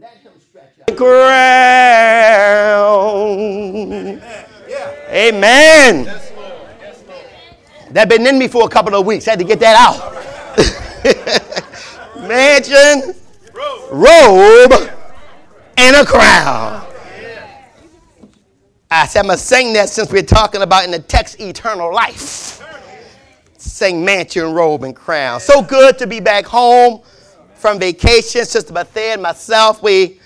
Let him stretch out. Ground. Amen. That been in me for a couple of weeks. Had to get that out. Mansion, robe, and a crown. I said I'm gonna sing that since we're talking about in the text eternal life. Sing mansion, robe, and crown. So good to be back home from vacation. Sister Bethea and myself, we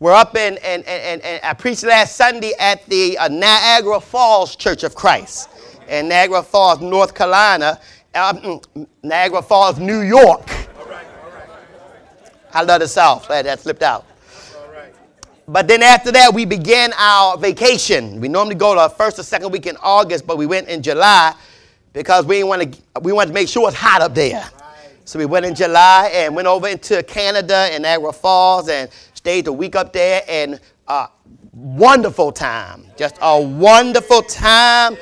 were up in, and, and, and, I preached last Sunday at the uh, Niagara Falls Church of Christ in Niagara Falls, North Carolina, um, Niagara Falls, New York. I love the South. Glad that slipped out. But then after that, we began our vacation. We normally go the first or second week in August, but we went in July because we want to we wanted to make sure it's hot up there. So we went in July and went over into Canada and Niagara Falls and stayed a week up there and uh, wonderful time. Just a wonderful time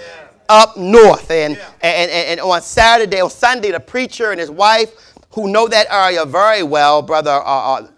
up north. And, and, and, and on Saturday or Sunday, the preacher and his wife, who know that area very well, brother uh, uh,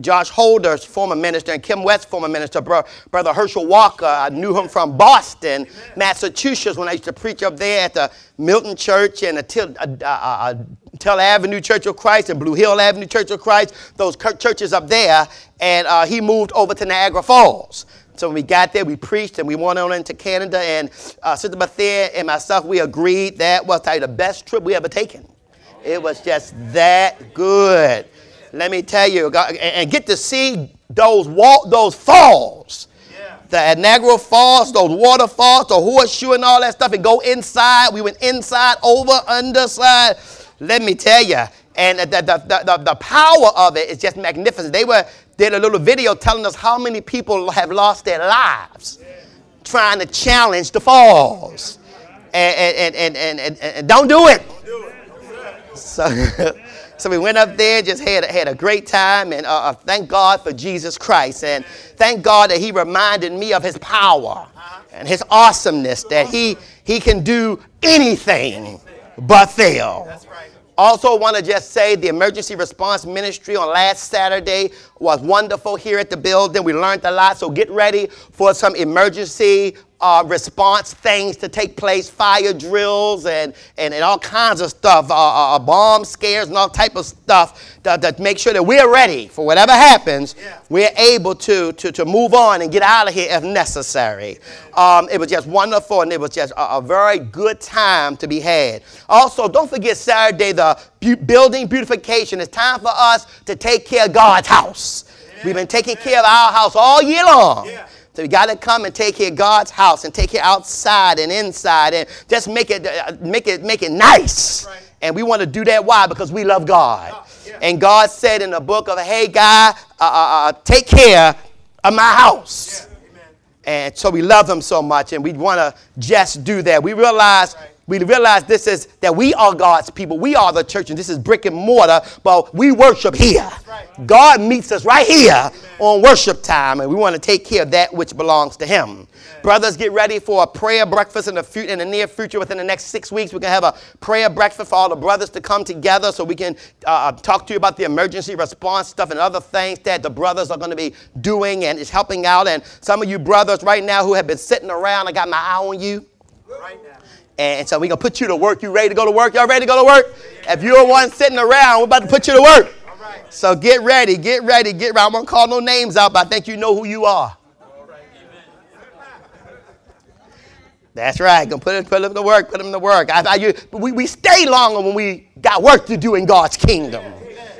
Josh Holder's former minister and Kim West, former minister, bro, Brother Herschel Walker. I knew him from Boston, Amen. Massachusetts, when I used to preach up there at the Milton Church and the Till, uh, uh, uh, Tell Avenue Church of Christ and Blue Hill Avenue Church of Christ, those churches up there. And uh, he moved over to Niagara Falls. So when we got there, we preached and we went on into Canada. And uh, Sister Bethea and myself, we agreed that was probably the best trip we ever taken. It was just that good. Let me tell you, and get to see those walk, those falls. The Niagara Falls, those waterfalls, the horseshoe and all that stuff, and go inside. We went inside, over, underside. Let me tell you, and the, the, the, the, power of it is just magnificent. They were did a little video telling us how many people have lost their lives trying to challenge the falls. And, and, and, and, and, and don't do it. So, so we went up there, just had, had a great time, and uh, uh, thank God for Jesus Christ. And thank God that He reminded me of His power and His awesomeness, that He, he can do anything but fail. Also, want to just say the emergency response ministry on last Saturday was wonderful here at the building. We learned a lot, so get ready for some emergency uh, response things to take place, fire drills and, and, and all kinds of stuff, uh, uh, uh bomb scares and all type of stuff to, make sure that we're ready for whatever happens. Yeah. We're able to, to, to move on and get out of here if necessary. Um, it was just wonderful and it was just a, a, very good time to be had. Also, don't forget Saturday, the building beautification. It's time for us to take care of God's house. Yeah. We've been taking care of our house all year long. Yeah. So you got to come and take care of God's house and take care outside and inside and just make it uh, make it make it nice. Right. And we want to do that. Why? Because we love God. Oh, yeah. And God said in the book of Haggai, uh, uh, take care of my house. Yeah. And so we love Him so much, and we want to just do that. We realize right we realize this is that we are God's people. We are the church, and this is brick and mortar, but we worship here. God meets us right here on worship time, and we want to take care of that which belongs to Him. Brothers, get ready for a prayer breakfast in the, fu- in the near future. Within the next six weeks, we're going to have a prayer breakfast for all the brothers to come together so we can uh, uh, talk to you about the emergency response stuff and other things that the brothers are going to be doing and is helping out. And some of you brothers right now who have been sitting around, I got my eye on you. And so we're going to put you to work. You ready to go to work? Y'all ready to go to work? If you're the one sitting around, we're about to put you to work. So get ready, get ready, get ready. I won't call no names out, but I think you know who you are. That's right. Gonna put, put them to work, put them to work. I, I, you, we, we stay longer when we got work to do in God's kingdom.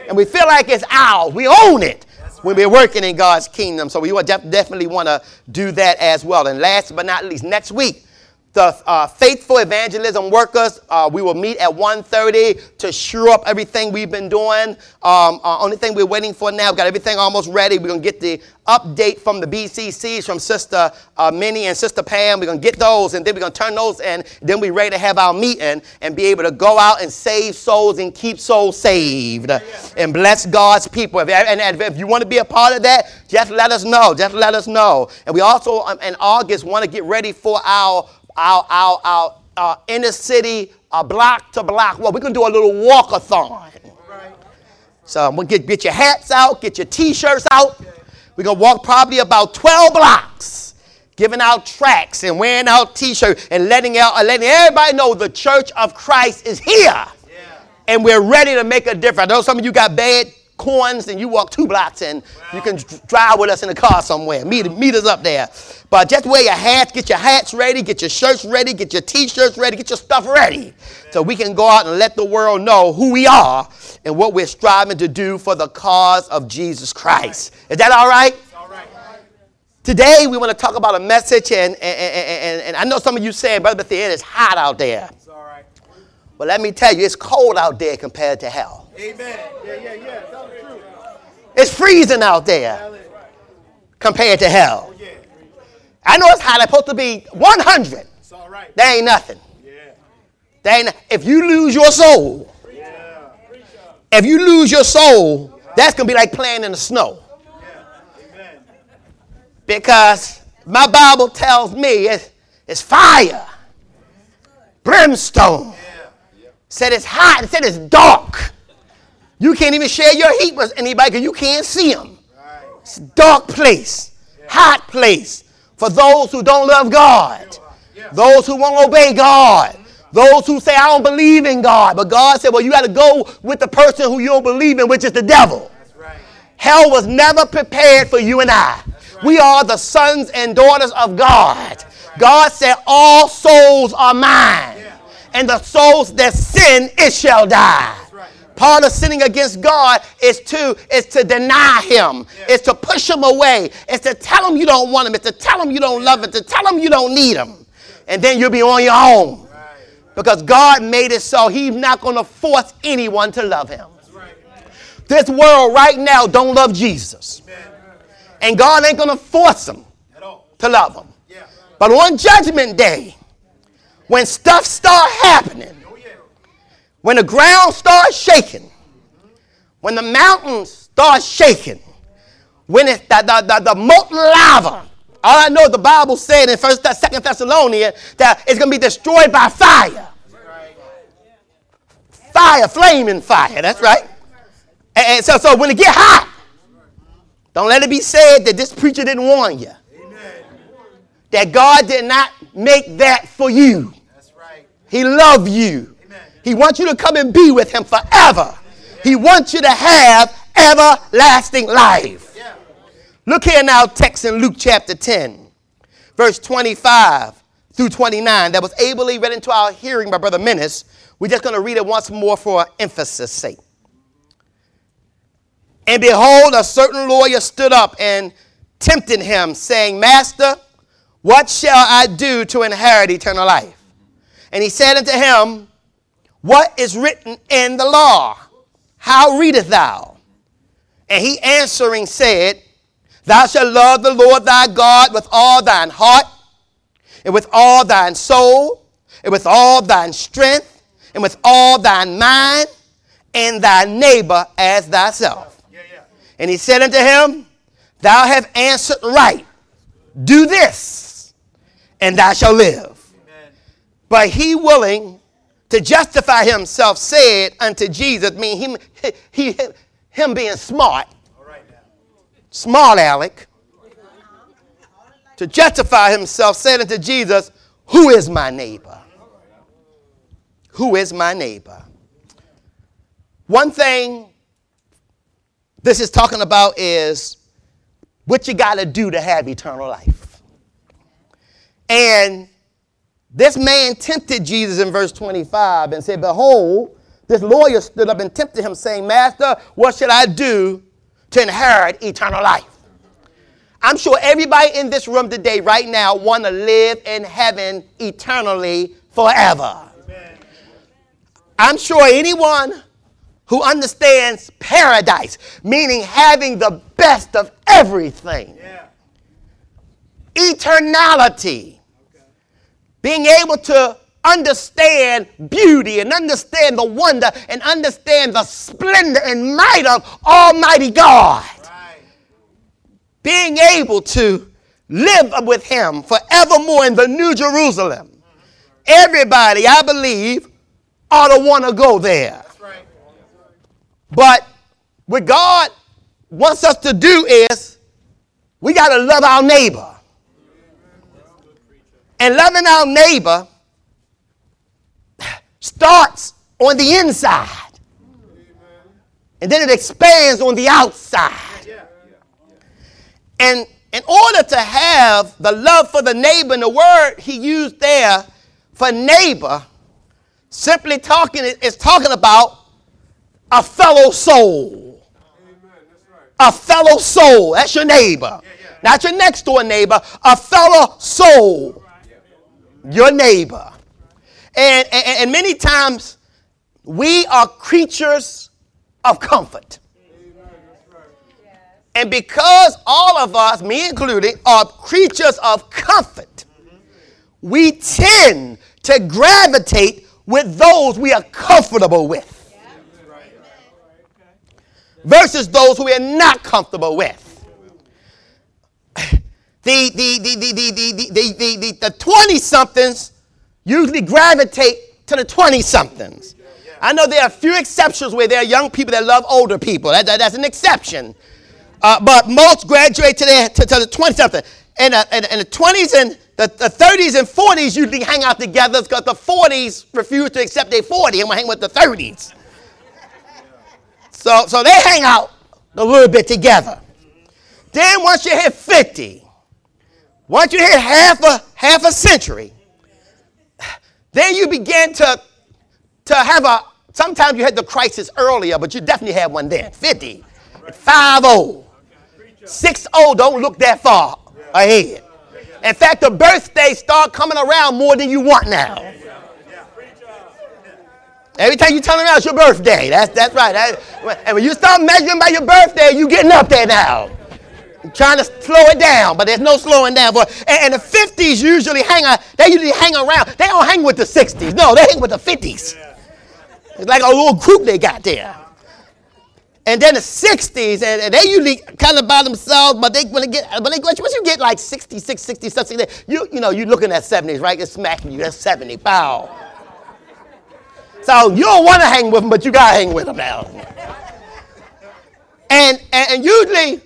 And we feel like it's ours. We own it when we're working in God's kingdom. So we will definitely want to do that as well. And last but not least, next week, the uh, faithful evangelism workers uh, we will meet at 1.30 to shore up everything we've been doing. Um, uh, only thing we're waiting for now got everything almost ready. We're going to get the update from the bccs from sister uh, minnie and sister pam. We're going to get those and then we're going to turn those in. Then we're ready to have our meeting and be able to go out and save souls and keep souls saved and bless god's people. If, and if you want to be a part of that just let us know just let us know. And we also um, in august want to get ready for our our, our, our, our inner city uh, block to block. Well, we're going to do a little walkathon. Right. So I'm going to get, get your hats out, get your t-shirts out. We're going to walk probably about 12 blocks, giving out tracts and wearing out t-shirts and letting, out, letting everybody know the church of Christ is here. Yeah. And we're ready to make a difference. I know some of you got bad coins and you walk two blocks and you can drive with us in the car somewhere. Meet, meet us up there. But just wear your hats, get your hats ready, get your shirts ready, get your t-shirts ready, get your stuff ready. So we can go out and let the world know who we are and what we're striving to do for the cause of Jesus Christ. Is that all right? Today we want to talk about a message, and, and, and, and I know some of you saying, Brother Bethea, it's hot out there. It's all right. But let me tell you, it's cold out there compared to hell. Amen. Yeah, yeah, yeah. Tell the truth. It's freezing out there compared to hell. Oh, I know it's hot. It's supposed to be 100. It's all right. That ain't nothing. Yeah. That ain't, if you lose your soul, yeah. if you lose your soul, that's going to be like playing in the snow. Yeah. Because my Bible tells me it's, it's fire, brimstone. Said it's hot. It said it's dark. You can't even share your heat with anybody because you can't see them. It's a dark place, hot place for those who don't love God, those who won't obey God, those who say, I don't believe in God. But God said, Well, you got to go with the person who you don't believe in, which is the devil. Hell was never prepared for you and I. We are the sons and daughters of God. God said, All souls are mine, and the souls that sin, it shall die. Part of sinning against God is to is to deny him. Yeah. It's to push him away. It's to tell him you don't want him. It's to tell him you don't love him. To tell him you don't need him. And then you'll be on your own. Because God made it so he's not going to force anyone to love him. This world right now don't love Jesus. And God ain't going to force them to love him. But on judgment day, when stuff start happening, when the ground starts shaking, when the mountains start shaking, when it's the, the, the, the molten lava, all I know the Bible said in First, Second Thessalonians that it's going to be destroyed by fire. Fire, flaming fire. That's right. And, and, so, so when it get hot, don't let it be said that this preacher didn't warn you. Amen. That God did not make that for you. That's right. He loved you. He wants you to come and be with him forever. He wants you to have everlasting life. Look here now, text in Luke chapter 10, verse 25 through 29, that was ably read into our hearing by Brother Menace. We're just going to read it once more for emphasis' sake. And behold, a certain lawyer stood up and tempted him, saying, Master, what shall I do to inherit eternal life? And he said unto him, what is written in the law? How readest thou? And he answering said, Thou shalt love the Lord thy God with all thine heart, and with all thine soul, and with all thine strength, and with all thine mind, and thy neighbor as thyself. Yeah, yeah. And he said unto him, Thou have answered right. Do this, and thou shalt live. Amen. But he willing to justify himself said unto Jesus, mean him, he, him being smart, smart Alec, to justify himself said unto Jesus, Who is my neighbor? Who is my neighbor? One thing this is talking about is what you got to do to have eternal life. And this man tempted Jesus in verse 25 and said, Behold, this lawyer stood up and tempted him, saying, Master, what should I do to inherit eternal life? I'm sure everybody in this room today, right now, want to live in heaven eternally forever. Amen. I'm sure anyone who understands paradise, meaning having the best of everything, yeah. eternality, being able to understand beauty and understand the wonder and understand the splendor and might of Almighty God. Right. Being able to live with Him forevermore in the New Jerusalem. Everybody, I believe, ought to want to go there. Right. But what God wants us to do is we got to love our neighbor. And loving our neighbor starts on the inside. And then it expands on the outside. And in order to have the love for the neighbor, and the word he used there for neighbor, simply talking is talking about a fellow soul. A fellow soul. That's your neighbor. Not your next door neighbor, a fellow soul. Your neighbor. And, and, and many times we are creatures of comfort. And because all of us, me included, are creatures of comfort, we tend to gravitate with those we are comfortable with versus those who we are not comfortable with. The, the, the, the, the, the, the, the, the 20 somethings usually gravitate to the 20 somethings. I know there are a few exceptions where there are young people that love older people. That, that, that's an exception. Uh, but most graduate to, their, to, to the 20 something. And, uh, and, and the 20s and the, the 30s and 40s usually hang out together because the 40s refuse to accept their 40 and will hang with the 30s. So, so they hang out a little bit together. Then once you hit 50, once you hit half a half a century, then you begin to, to have a sometimes you had the crisis earlier, but you definitely had one then. 50, 5 0. 6 0 don't look that far ahead. In fact, the birthdays start coming around more than you want now. Every time you turn around, it's your birthday. That's, that's right. That, and when you start measuring by your birthday, you're getting up there now. Trying to slow it down, but there's no slowing down. For, and, and the 50s usually hang out, they usually hang around. They don't hang with the 60s. No, they hang with the 50s. It's like a little group they got there. And then the 60s, and, they usually kind of by themselves, but they when they get but they once you get like 66, 67, you you know, you're looking at 70s, right? It's smacking you. That's 70. Pow. So you don't want to hang with them, but you got to hang with them now. And, and, and usually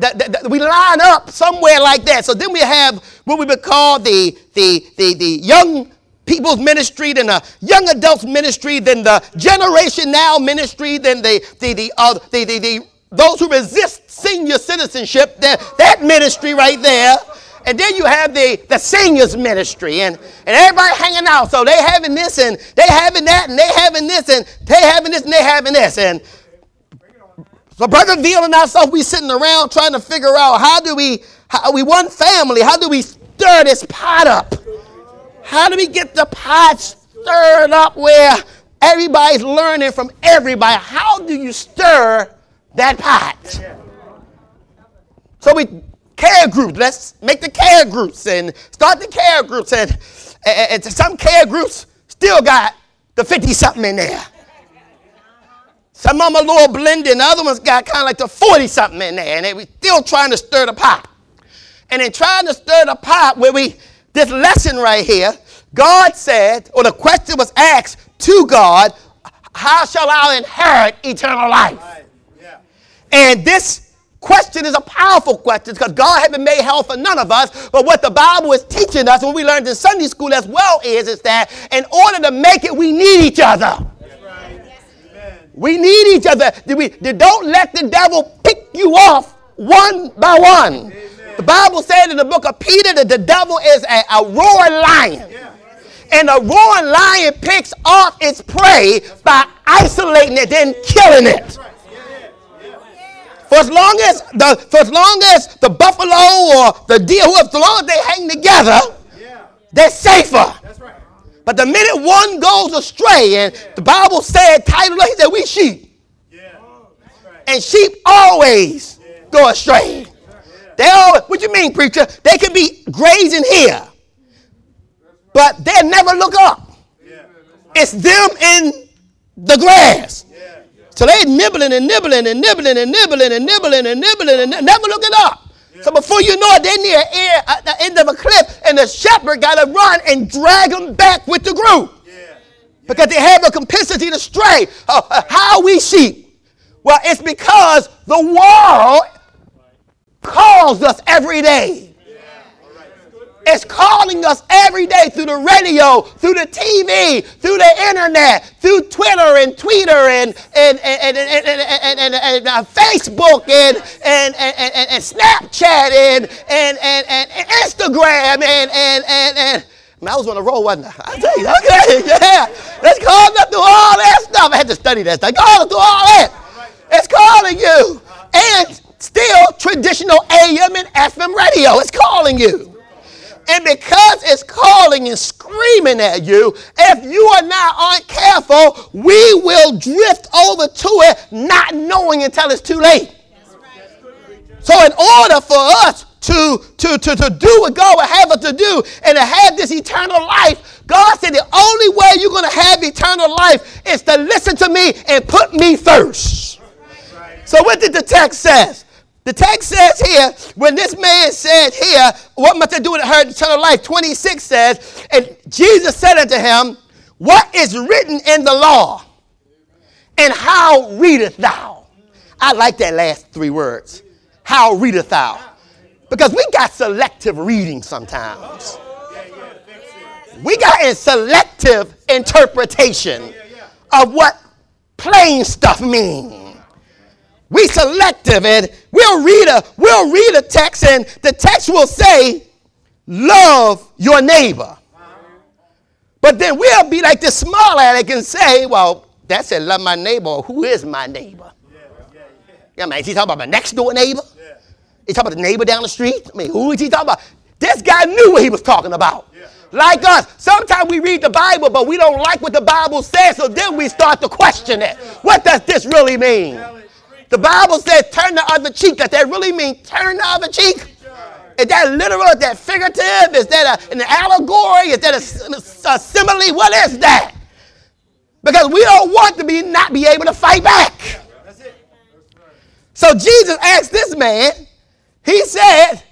the, the, we line up somewhere like that. So then we have what we would call the, the, the, the young people's ministry, then the young adults ministry, then the generation now ministry, then the, the, the, uh, the, the, the those who resist senior citizenship, that, that ministry right there. And then you have the, the seniors ministry and, and everybody hanging out. So they having this and they having that and they having this and they having this and they having this. And so and ourselves, we sitting around trying to figure out how do we, how we one family, how do we stir this pot up? How do we get the pot stirred up where everybody's learning from everybody? How do you stir that pot? So we care groups. Let's make the care groups and start the care groups. And, and, and some care groups still got the 50 something in there. Some of them a little blended, and the other ones got kind of like the 40 something in there, and they were still trying to stir the pot. And in trying to stir the pot, where we, this lesson right here, God said, or the question was asked to God, How shall I inherit eternal life? Yeah. And this question is a powerful question because God haven't made hell for none of us. But what the Bible is teaching us, what we learned in Sunday school as well, is, is that in order to make it, we need each other. We need each other. We, don't let the devil pick you off one by one. Amen. The Bible said in the book of Peter that the devil is a, a roaring lion. Yeah. And a roaring lion picks off its prey by isolating it, then killing it. For as long as the for as long as the buffalo or the deer, whoever, as long as they hang together, they're safer. But the minute one goes astray, and the Bible said, title he said, we sheep. And sheep always go astray. They always, what you mean, preacher? They can be grazing here, but they'll never look up. It's them in the grass. So they nibbling and nibbling and nibbling and nibbling and nibbling and nibbling and never looking up. So before you know it, they're near air, at the end of a cliff, and the shepherd got to run and drag them back with the group. Yeah. Yeah. Because they have a complicity to stray. Uh, uh, how we sheep? Well, it's because the world calls us every day. It's calling us every day through the radio, through the TV, through the internet, through Twitter and Twitter and, and, and, and, and, and, and, Facebook and, and, and, and, Snapchat and, and, and, and Instagram and, and, and, and I was on a roll, wasn't I? I tell you, okay, yeah. It's calling us through all that stuff. I had to study that stuff. Calling through all that. It's calling you. And still traditional AM and FM radio. It's calling you. And because it's calling and screaming at you, if you are not careful, we will drift over to it not knowing until it's too late. So in order for us to, to, to, to do what God would have us to do and to have this eternal life, God said the only way you're going to have eternal life is to listen to me and put me first. So what did the text says? The text says here, when this man said here, what must I do to her eternal life? 26 says, and Jesus said unto him, What is written in the law? And how readest thou? I like that last three words. How readest thou? Because we got selective reading sometimes. We got a selective interpretation of what plain stuff means. We selective and we'll read a we'll read a text and the text will say, love your neighbor. But then we'll be like the small addict and say, well, that said love my neighbor. Who is my neighbor? Yeah, man, is he talking about my next door neighbor? Yeah. He talking about the neighbor down the street? I mean, who is he talking about? This guy knew what he was talking about. Yeah. Like us, sometimes we read the Bible, but we don't like what the Bible says, so then we start to question it. What does this really mean? The Bible says turn the other cheek. Does that really mean turn the other cheek? Is that literal? Is that figurative? Is that a, an allegory? Is that a, a simile? What is that? Because we don't want to be not be able to fight back. So Jesus asked this man, he said,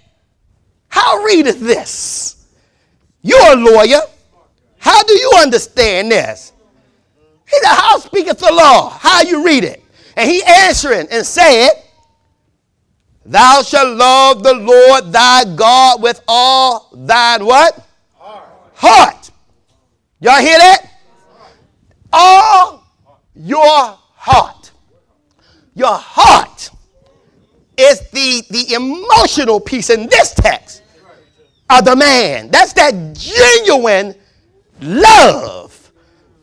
How readeth this? You're a lawyer. How do you understand this? He said, How speaketh the law? How you read it? And he answering and said, Thou shalt love the Lord thy God with all thine what? Heart. Heart. Y'all hear that? All your heart. Your heart is the, the emotional piece in this text of the man. That's that genuine love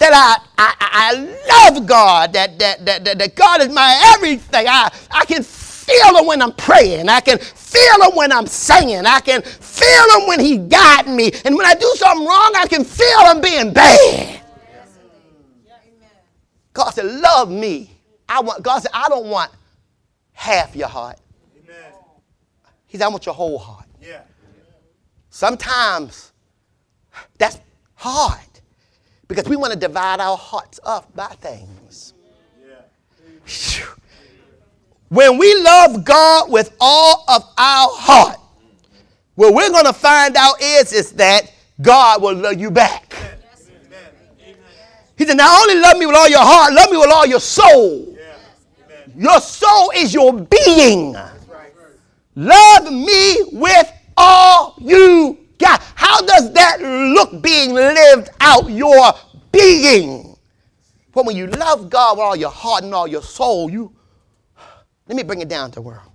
that I, I, I love God, that, that, that, that, God is my everything. I, I can feel him when I'm praying. I can feel him when I'm singing. I can feel him when he got me. And when I do something wrong, I can feel him being bad. God said, love me. I want, God said, I don't want half your heart. He said, I want your whole heart. Yeah. Sometimes that's hard because we want to divide our hearts up by things. Yeah. When we love God with all of our heart, what we're going to find out is, is that God will love you back. He said, not only love me with all your heart, love me with all your soul. Your soul is your being. Love me with all you got. How does that look being lived out your being? But when you love God with all your heart and all your soul, you let me bring it down to world.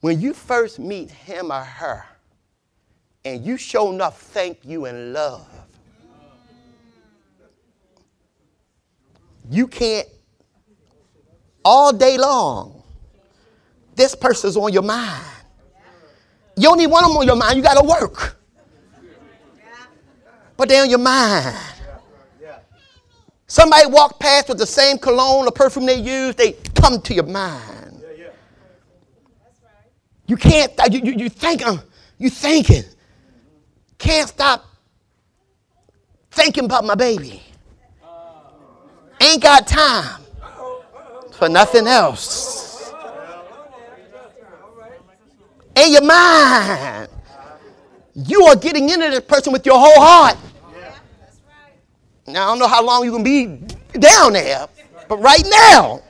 When you first meet him or her, and you show enough thank you and love, you can't all day long. This person's on your mind. You don't even want them on your mind. You got to work. But they're on your mind. Somebody walk past with the same cologne or perfume they use, they come to your mind. You can't, you, you, you think, uh, you thinking. Can't stop thinking about my baby. Ain't got time for nothing else. In your mind. You are getting into this person with your whole heart. Now, I don't know how long you can be down there, but right now,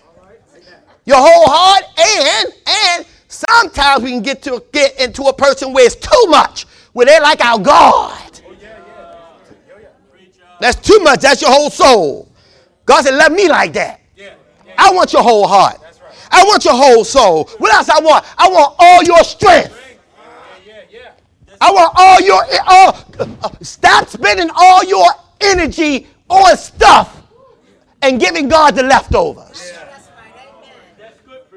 your whole heart and and Sometimes we can get to get into a person where it's too much, where they're like our God. That's too much. That's your whole soul. God said, "Love me like that. I want your whole heart. I want your whole soul. What else I want? I want all your strength. I want all your all. Stop spending all your energy on stuff and giving God the leftovers.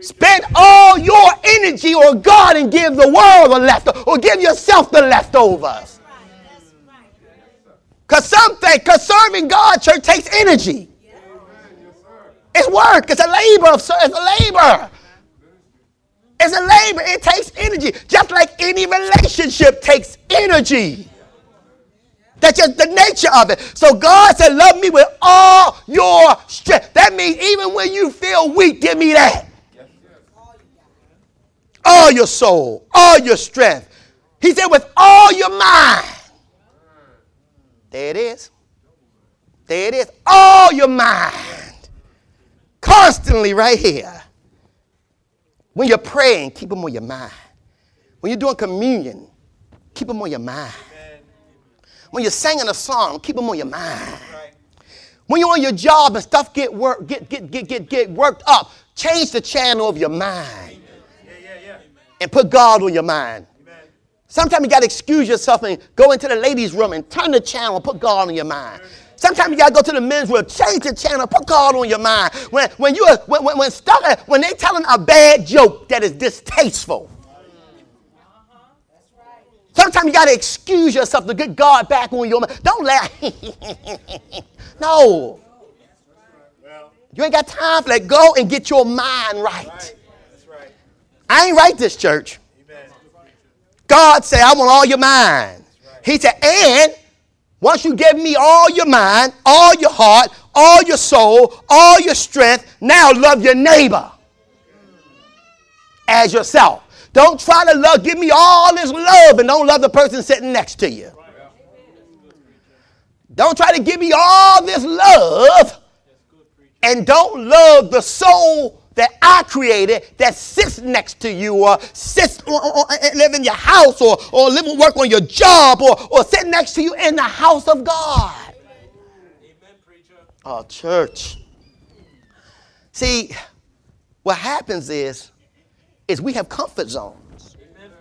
Spend all your energy on God and give the world the leftovers, or give yourself the leftovers. Because something, because serving God, church, takes energy. It's work. It's a labor. It's a labor. It's a labor. It takes energy. Just like any relationship takes energy. That's just the nature of it. So God said, Love me with all your strength. That means even when you feel weak, give me that. All your soul, all your strength. He said, with all your mind. There it is. There it is. All your mind. Constantly right here. When you're praying, keep them on your mind. When you're doing communion, keep them on your mind. When you're singing a song, keep them on your mind. When you're on your job and stuff get work, get, get, get, get, get worked up, change the channel of your mind. And put God on your mind. Sometimes you got to excuse yourself and go into the ladies' room and turn the channel, and put God on your mind. Sometimes you gotta go to the men's room, change the channel, put God on your mind. When when you uh, when when, when stuff uh, when they telling a bad joke that is distasteful. Sometimes you gotta excuse yourself to get God back on your mind. Don't laugh. no. You ain't got time for that. Go and get your mind right. I ain't right this church. God said, I want all your mind. He said, and once you give me all your mind, all your heart, all your soul, all your strength, now love your neighbor as yourself. Don't try to love, give me all this love and don't love the person sitting next to you. Don't try to give me all this love and don't love the soul that I created that sits next to you or sits or, or, or live in your house or, or live and work on your job or, or sit next to you in the house of God. Amen, preacher. Oh, church. See, what happens is, is we have comfort zones. Amen,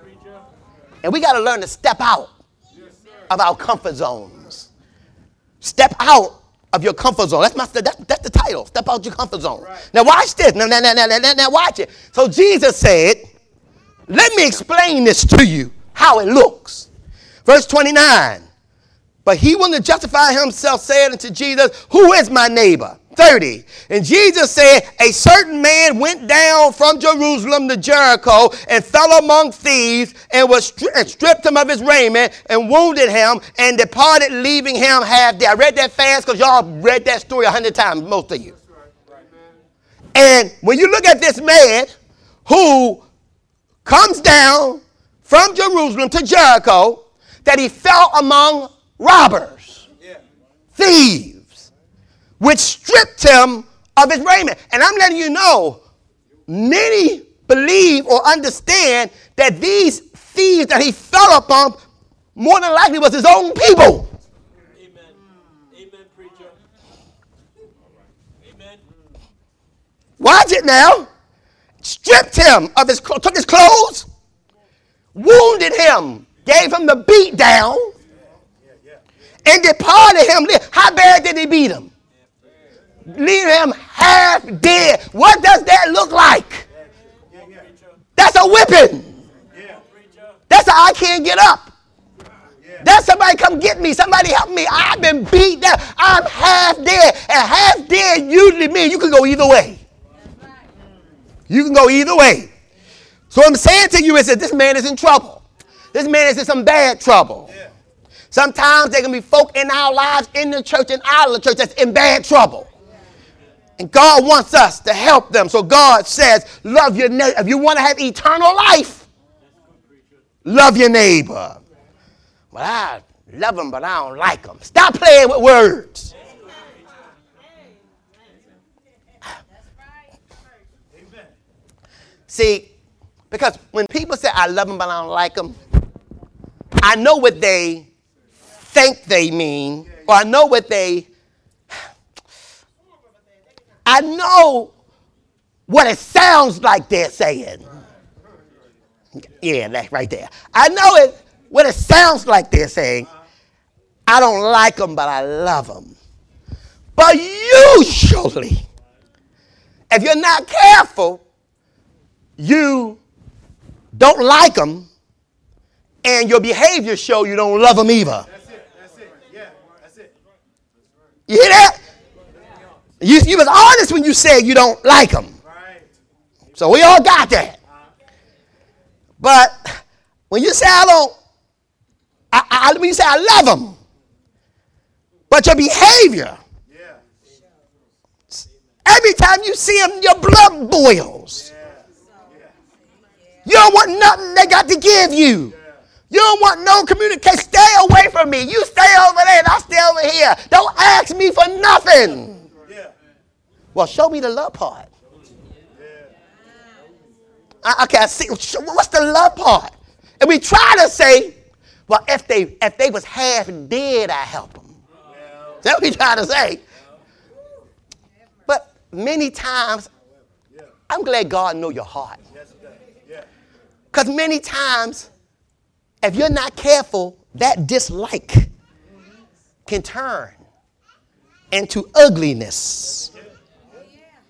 and we got to learn to step out yes, of our comfort zones. Step out of your comfort zone. That's, my, that's, that's the title. Step out your comfort zone. Right. Now watch this. Now, now, now, now, now, now watch it. So Jesus said, let me explain this to you, how it looks. Verse 29. But he wanted to justify himself, said unto Jesus, Who is my neighbor? 30. And Jesus said, A certain man went down from Jerusalem to Jericho and fell among thieves and was stri- and stripped him of his raiment and wounded him and departed, leaving him half dead. I read that fast because y'all read that story a hundred times, most of you. And when you look at this man who comes down from Jerusalem to Jericho, that he fell among robbers, thieves which stripped him of his raiment. And I'm letting you know, many believe or understand that these thieves that he fell upon more than likely was his own people. Amen. Amen, preacher. Amen. Watch it now. Stripped him of his took his clothes, wounded him, gave him the beat down, and departed him. How bad did he beat him? Leave him half dead. What does that look like? That's a whipping. That's a I can't get up. That's somebody come get me. Somebody help me. I've been beat down. I'm half dead. And half dead usually means you can go either way. You can go either way. So what I'm saying to you is that this man is in trouble. This man is in some bad trouble. Sometimes there can be folk in our lives, in the church, and out of the church that's in bad trouble. And God wants us to help them. So God says, love your neighbor. If you want to have eternal life, love your neighbor. Well, I love them, but I don't like them. Stop playing with words. See, Because when people say, I love them, but I don't like them, I know what they think they mean, or I know what they, I know what it sounds like they're saying. Yeah, that right there. I know it what it sounds like they're saying. I don't like them, but I love them. But usually, if you're not careful, you don't like them, and your behavior show you don't love them either. That's it. That's it. Yeah. That's it. You hear that? You, you was honest when you said you don't like them. Right. So we all got that. But when you say I don't, I, I, when you say I love them, but your behavior, yeah. every time you see them, your blood boils. Yeah. You don't want nothing they got to give you. You don't want no communication. Stay away from me. You stay over there and I'll stay over here. Don't ask me for nothing. Well, show me the love part. I, okay, I see. What's the love part? And we try to say, well, if they if they was half dead, I help them. That's what we try to say. But many times, I'm glad God know your heart. Because many times, if you're not careful, that dislike can turn into ugliness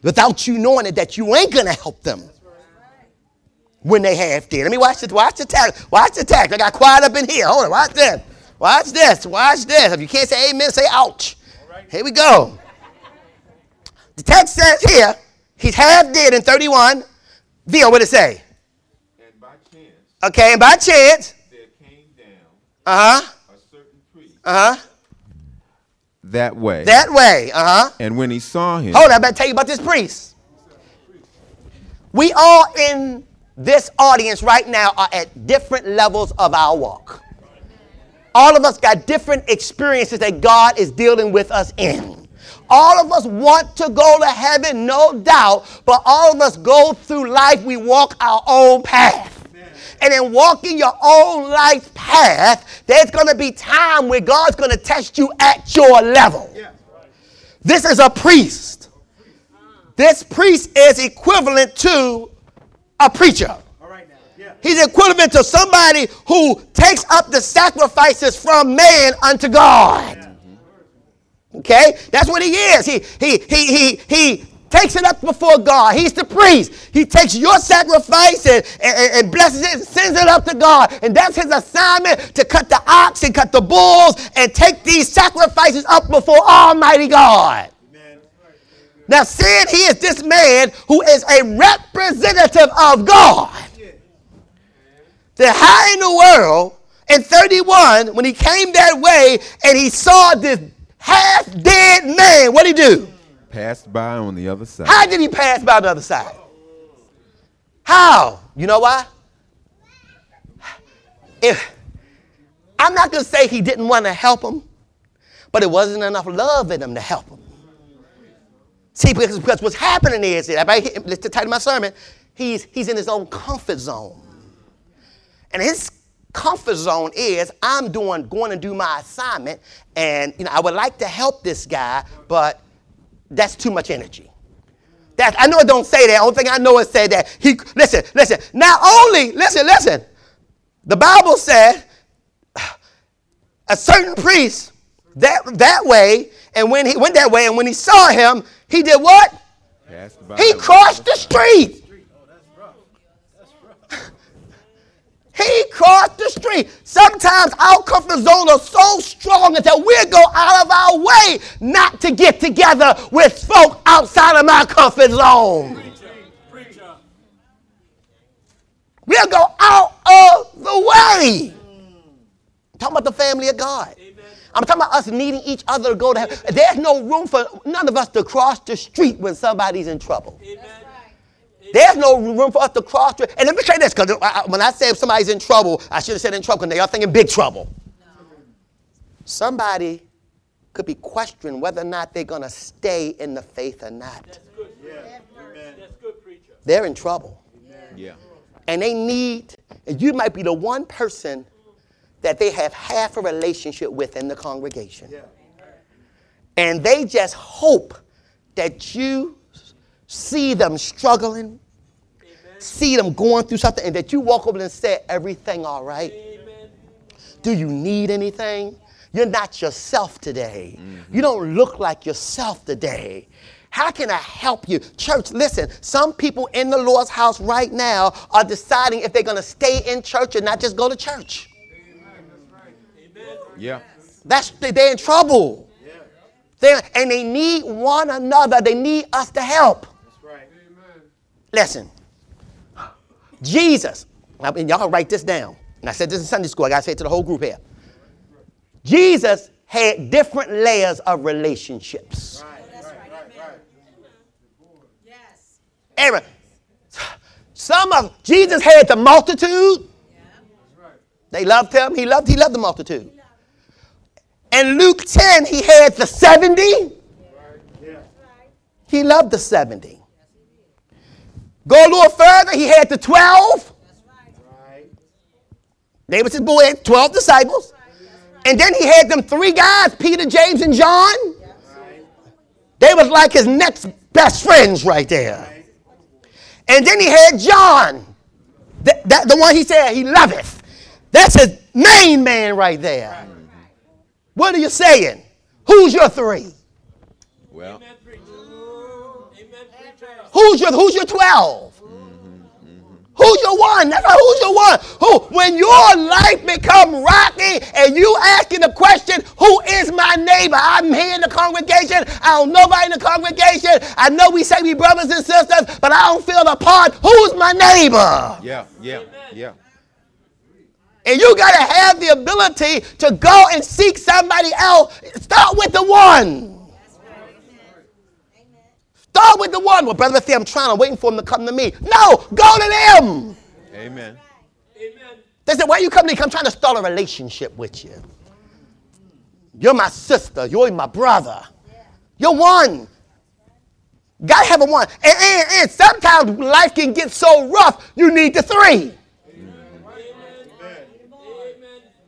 without you knowing it that you ain't gonna help them when they half dead. Let me watch this. Watch the text. Watch the text. I got quiet up in here. Hold on. Watch this. Watch this. Watch this. If you can't say amen, say ouch. Right. Here we go. The text says here, he's half dead in 31. Vio, what it say? And by chance. Okay, and by chance. There came down uh-huh. a certain priest. Uh-huh. That way. That way. Uh-huh. And when he saw him. Hold on, I better tell you about this priest. We all in this audience right now are at different levels of our walk. All of us got different experiences that God is dealing with us in. All of us want to go to heaven, no doubt, but all of us go through life, we walk our own path. And in walking your own life path, there's going to be time where God's going to test you at your level. This is a priest. This priest is equivalent to a preacher. He's equivalent to somebody who takes up the sacrifices from man unto God. Okay? That's what he is. He he he he he takes it up before God. He's the priest. He takes your sacrifice and, and, and, blesses it and sends it up to God. And that's his assignment to cut the ox and cut the bulls and take these sacrifices up before Almighty God. Now, seeing he is this man who is a representative of God, that high in the world in 31, when he came that way and he saw this half dead man, what did he do? Passed by on the other side. How did he pass by on the other side? How? You know why? If I'm not going to say he didn't want to help him, but it wasn't enough love in him to help him. See, because, because what's happening is, let's title my sermon, he's, he's in his own comfort zone. And his comfort zone is I'm doing going to do my assignment, and you know I would like to help this guy, but that's too much energy. That I know it don't say that. Only thing I know is say that he listen, listen. Not only listen, listen. The Bible said a certain priest that that way, and when he went that way, and when he saw him, he did what? He crossed the street. He crossed the street. Sometimes our comfort zones are so strong that we'll go out of our way not to get together with folk outside of my comfort zone. We'll go out of the way. I'm talking about the family of God. I'm talking about us needing each other to go to heaven. There's no room for none of us to cross the street when somebody's in trouble. Amen. There's no room for us to cross. Through. And let me say this, because when I say if somebody's in trouble, I should have said in trouble because they are thinking big trouble. No. Somebody could be questioning whether or not they're going to stay in the faith or not. That's good. Yeah. That's good, preacher. They're in trouble. Yeah. And they need, and you might be the one person that they have half a relationship with in the congregation. And they just hope that you see them struggling, see them going through something, and that you walk over and say, Everything all right? Do you need anything? You're not yourself today. You mm-hmm. don't look like yourself today. How can I help you? Church, listen, some people in the Lord's house right now are deciding if they're going to stay in church and not just go to church. Yeah. That's they're in trouble. They're, and they need one another. They need us to help. That's right. Listen, Jesus, I mean, y'all can write this down. And I said this in Sunday school. I got to say it to the whole group here. Jesus had different layers of relationships. Yes. Aaron, some of Jesus had the multitude. They loved him. He loved. He loved the multitude. And Luke 10, he had the 70. He loved the 70. Go a little further, he had the 12. They was his boy, had 12 disciples. And then he had them three guys, Peter, James, and John. They was like his next best friends right there. And then he had John, that, that- the one he said he loveth. That's his main man right there. What are you saying? Who's your three? Well, Who's your Who's your twelve? Mm-hmm. Who's your one? That's right. Who's your one? Who? When your life become rocky and you asking the question, "Who is my neighbor?" I'm here in the congregation. I don't know nobody in the congregation. I know we say we brothers and sisters, but I don't feel a part. Who's my neighbor? yeah, yeah, yeah. And you got to have the ability to go and seek somebody else. Start with the one. Start with the one. Well, brother, see, I'm trying. I'm waiting for him to come to me. No, go to them. Amen. Amen. They said, why you come to me? I'm trying to start a relationship with you. You're my sister. You're my brother. You're one. Gotta have a one. And, and, and sometimes life can get so rough, you need the three.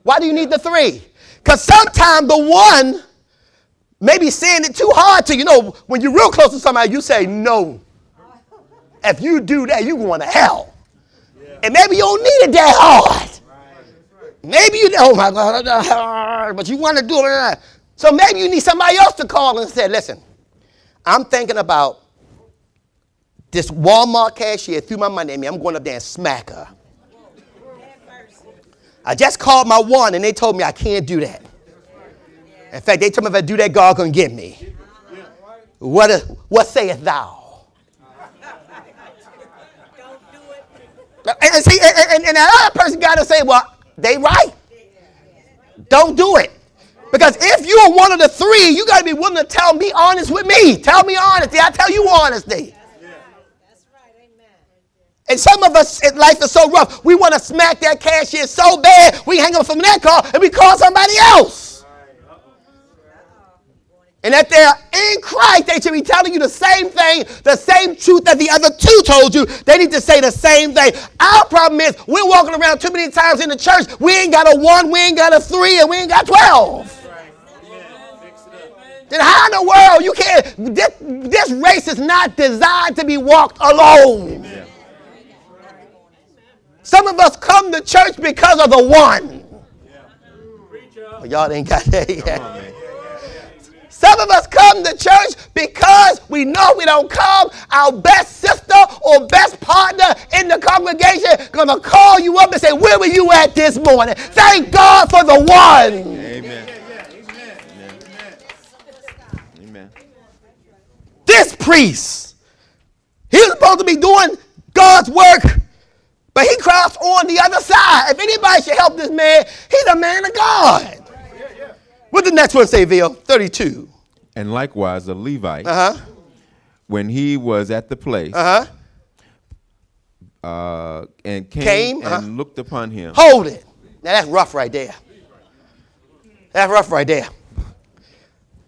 Why do you need the three? Because sometimes the one may be saying it too hard to you. know, when you're real close to somebody, you say no. If you do that, you're going to hell. And maybe you don't need it that hard. Maybe you, oh my God, but you want to do it. So maybe you need somebody else to call and say, listen, I'm thinking about this Walmart cashier threw my money at me. I'm going up there and smack her. I just called my one and they told me I can't do that. In fact, they told me if I do that, God gonna get me. What, is, what sayest thou? Don't do it. And, see, and, and, and that other person got to say, well, they right. Don't do it. Because if you're one of the three, you got to be willing to tell me honest with me. Tell me honesty. I tell you honesty. That's right. Amen. And some of us, life is so rough. We want to smack that cashier so bad, we hang up from that call and we call somebody else. And that they're in Christ, they should be telling you the same thing, the same truth that the other two told you. They need to say the same thing. Our problem is we're walking around too many times in the church. We ain't got a one, we ain't got a three, and we ain't got 12. Then how in the world you can't? This, this race is not designed to be walked alone. Some of us come to church because of the one. Y'all ain't got that yet. Some of us come to church because we know we don't come. Our best sister or best partner in the congregation gonna call you up and say, "Where were you at this morning?" Thank God for the one. Amen. Amen. This priest, he was supposed to be doing God's work, but he crossed on the other side. If anybody should help this man, he's a man of God. What the next one say, Bill? 32. And likewise, a Levite, Uh huh. when he was at the place, Uh huh. uh, and came, Came, and uh-huh. looked upon him. Hold it. Now that's rough right there. That's rough right there.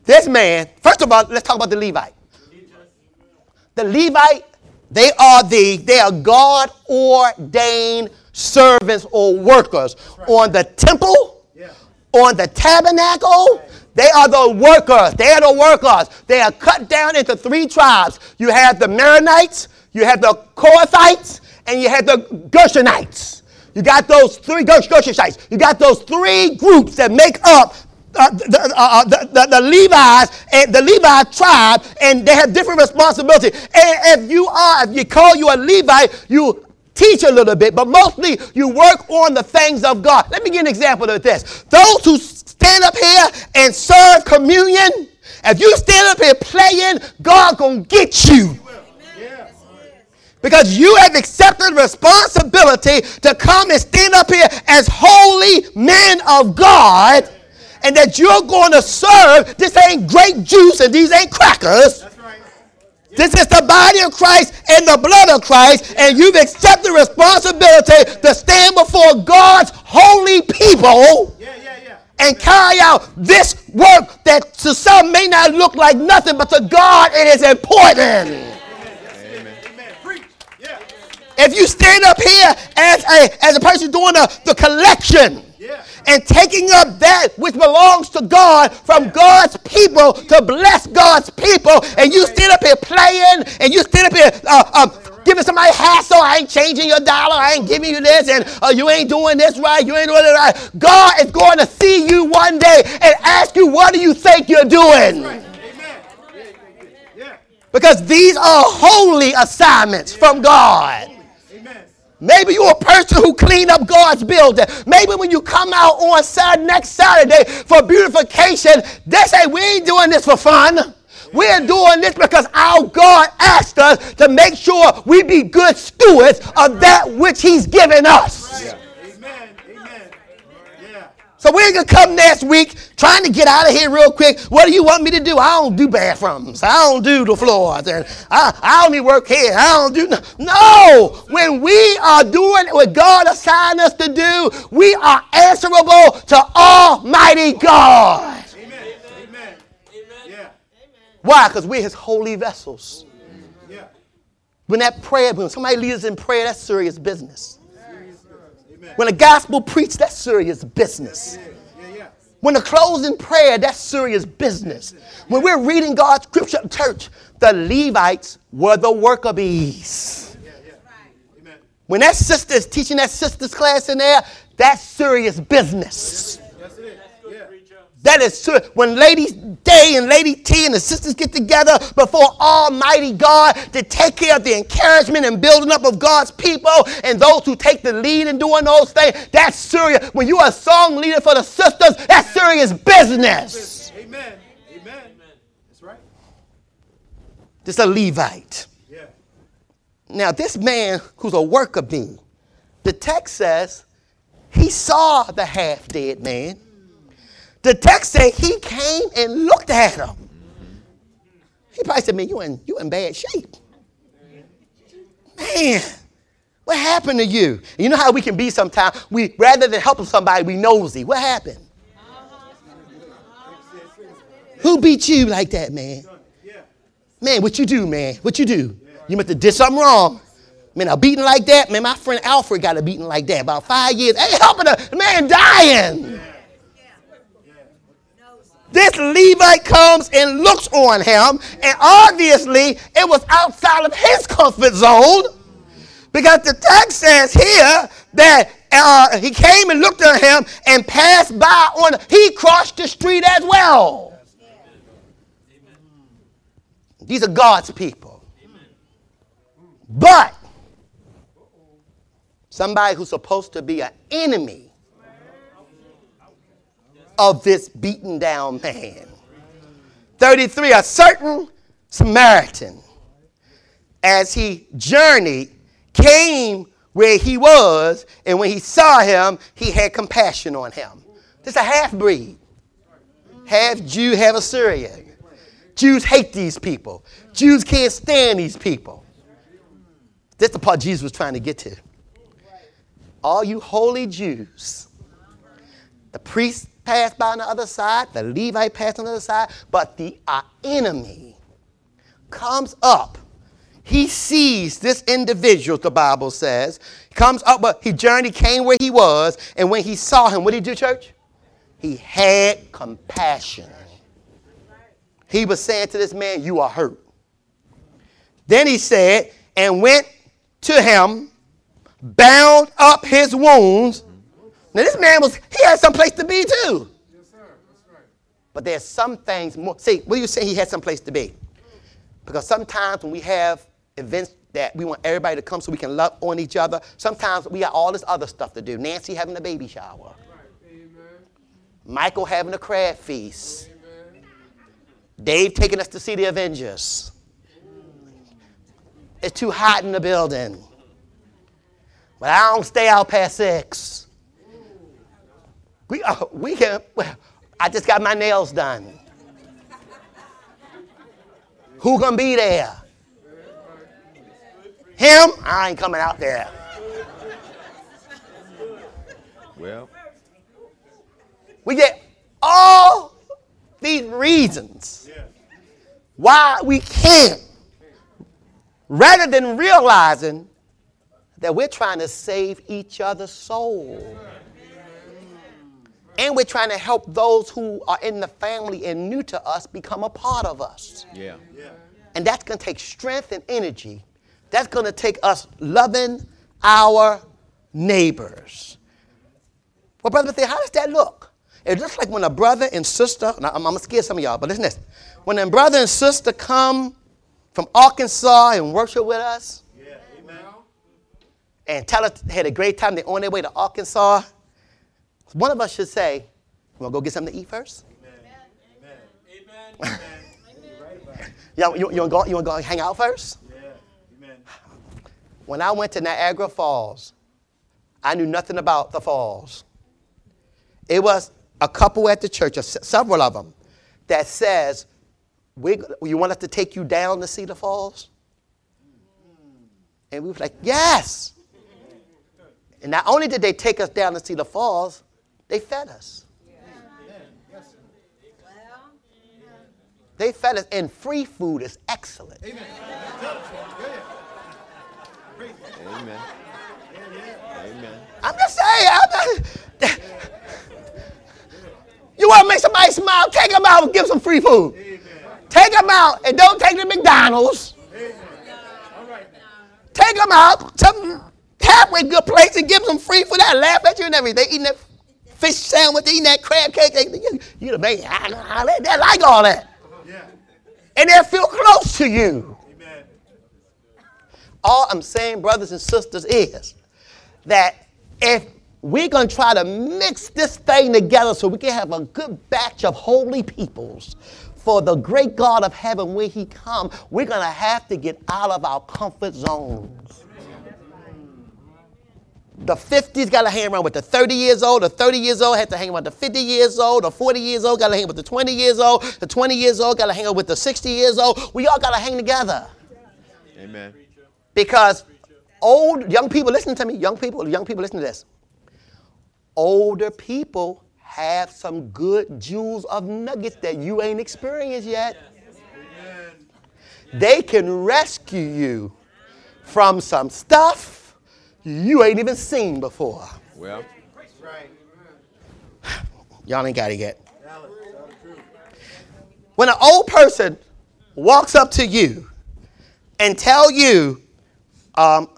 This man, first of all, let's talk about the Levite. The Levite They are the they are God ordained servants or workers on the temple, on the tabernacle. They are the workers. They are the workers. They are cut down into three tribes. You have the Merarites, you have the Kohathites, and you have the Gershonites. You got those three Gersh- Gershonites. You got those three groups that make up uh, the, uh, uh, the, the, the Levites and the Levi tribe, and they have different responsibilities. And if you are, if you call you a Levite, you teach a little bit, but mostly you work on the things of God. Let me give an example of this. Those who stand up here and serve communion, if you stand up here playing, God gonna get you. Because you have accepted responsibility to come and stand up here as holy men of God, and that you're going to serve. This ain't grape juice and these ain't crackers. This is the body of Christ and the blood of Christ, and you've accepted responsibility to stand before God's holy people and carry out this work that to some may not look like nothing, but to God it is important. If you stand up here as a, as a person doing the, the collection and taking up that which belongs to God from God's people to bless God's people, and you stand up here playing and you stand up here uh, uh, giving somebody hassle, I ain't changing your dollar, I ain't giving you this, and uh, you ain't doing this right, you ain't doing it right. God is going to see you one day and ask you, what do you think you're doing? Because these are holy assignments from God. Maybe you're a person who cleaned up God's building. Maybe when you come out on Saturday, next Saturday for beautification, they say, we ain't doing this for fun. We're doing this because our God asked us to make sure we be good stewards of that which He's given us. Amen. Amen. Yeah. So we're gonna come next week trying to get out of here real quick. What do you want me to do? I don't do bathrooms. I don't do the floors. And I, I only work here. I don't do no. No. When we are doing what God assigned us to do, we are answerable to Almighty God. Amen. Amen. Yeah. Why? Because we're His holy vessels. Yeah. When that prayer, when somebody leads us in prayer, that's serious business. When the gospel preached, that's serious business. When the closing prayer, that's serious business. When we're reading God's scripture at church, the Levites were the worker bees. Yeah. Yeah. Amen. When that sister is teaching that sister's class in there, that's serious business. Yes, it is. Yeah. That is ser- when Lady Day and Lady T and the sisters get together before Almighty God to take care of the encouragement and building up of God's people and those who take the lead in doing those things. That's serious. When you are a song leader for the sisters, that's serious business. Amen. Amen. That's right. This is a Levite. Yeah. Now, this man who's a worker bee, the text says he saw the half dead man. The text said he came and looked at him. He probably said, Man, you in, you in bad shape. Man, what happened to you? You know how we can be sometimes? We rather than helping somebody, we nosy. What happened? Who beat you like that, man? Man, what you do, man? What you do? You must have did something wrong. Man, a beating like that, man, my friend Alfred got a beating like that about five years. Hey, helping a man dying. This Levite comes and looks on him, and obviously it was outside of his comfort zone because the text says here that uh, he came and looked at him and passed by on, he crossed the street as well. These are God's people. But somebody who's supposed to be an enemy of this beaten down man. 33, a certain Samaritan, as he journeyed, came where he was, and when he saw him, he had compassion on him. This is a half breed, half Jew, half Assyrian. Jews hate these people. Jews can't stand these people. That's the part Jesus was trying to get to. All you holy Jews, the priest passed by on the other side, the Levite passed on the other side, but the our enemy comes up. he sees this individual, the Bible says, comes up, but he journeyed, came where he was, and when he saw him, what did he do, church? He had compassion. He was saying to this man, You are hurt. Then he said, and went to him, bound up his wounds. Now, this man was, he had some place to be too. Yes, sir. That's right. But there's some things more. See, what do you say he had some place to be? Because sometimes when we have events that we want everybody to come so we can love on each other, sometimes we got all this other stuff to do. Nancy having a baby shower. right. Michael having a crab feast. Amen. Dave taking us to see the Avengers. It's too hot in the building. But I don't stay out past six. We, uh, we can, well, I just got my nails done. Who gonna be there? Him? I ain't coming out there. Well, We get all these reasons why we can't, rather than realizing that we're trying to save each other's soul. And we're trying to help those who are in the family and new to us become a part of us. yeah. yeah. And that's going to take strength and energy. That's going to take us loving our neighbors. Well, Brother Matthew, how does that look? It looks like when a brother and sister, and I'm, I'm going to scare some of y'all, but listen to this. When a brother and sister come from Arkansas and worship with us Yeah. And tell us they had a great time, they're on their way to Arkansas, one of us should say, "Well, go get something to eat first? Amen. You, you, you want to go, you wanna go hang out first? Yeah. Amen. When I went to Niagara Falls, I knew nothing about the falls. It was a couple at the church, several of them, that says, we, "You want us to take you down to see the falls?" And we were like, "Yes." And not only did they take us down to see the falls, they fed us. They fed us, and free food is excellent. Amen. Amen. Amen. I'm just saying. I'm just, you want to make somebody smile? Take them out and give some free food. Take them out and don't take them to McDonald's. Take them out some halfway good place and give them free food. That laugh at you and everything. They eating that fish sandwich, eating that crab cake. You, you the man. I, I, they like all that. Yeah. And they feel close to you. Amen. All I'm saying, brothers and sisters, is that if we're going to try to mix this thing together so we can have a good batch of holy peoples for the great God of heaven when he come, we're going to have to get out of our comfort zones. The 50s got to hang around with the 30 years old. The 30 years old had to hang around with the 50 years old. The 40 years old got to hang with the 20 years old. The 20 years old got to hang out with the 60 years old. We all got to hang together. Amen. Because old young people, listen to me, young people, young people, listen to this. Older people have some good jewels of nuggets that you ain't experienced yet. They can rescue you from some stuff you ain't even seen before. Well, Right. Y'all ain't got it yet. Alex, tell the truth. When an old person walks up to you and tell you, um,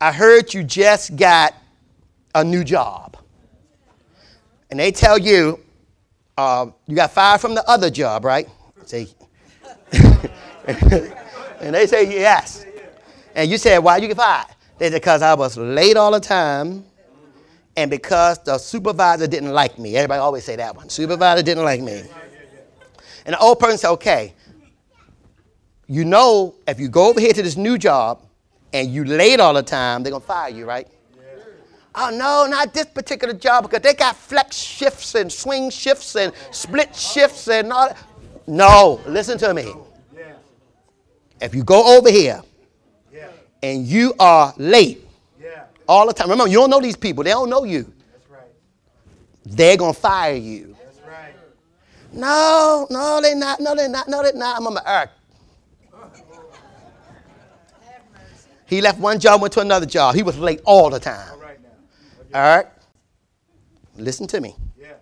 I heard you just got a new job. And they tell you, um, you got fired from the other job, right? Say, and they say yes. And you said, why you get fired? Said, because I was late all the time and because the supervisor didn't like me. Everybody always say that one. Supervisor didn't like me. And the old person said, okay, you know, if you go over here to this new job and you late all the time, they're going to fire you, right? Oh, no, not this particular job because they got flex shifts and swing shifts and split shifts and all that. No, listen to me. If you go over here. And you are late Yeah. all the time, remember, you don't know these people, they don't know you. That's right. They're going to fire you. That's right. No, no, they're not. No, they're not. No, they're not. I'm on my earth. He left one job, went to another job. He was late all the time. All right now. All right? Listen to me. Yeah.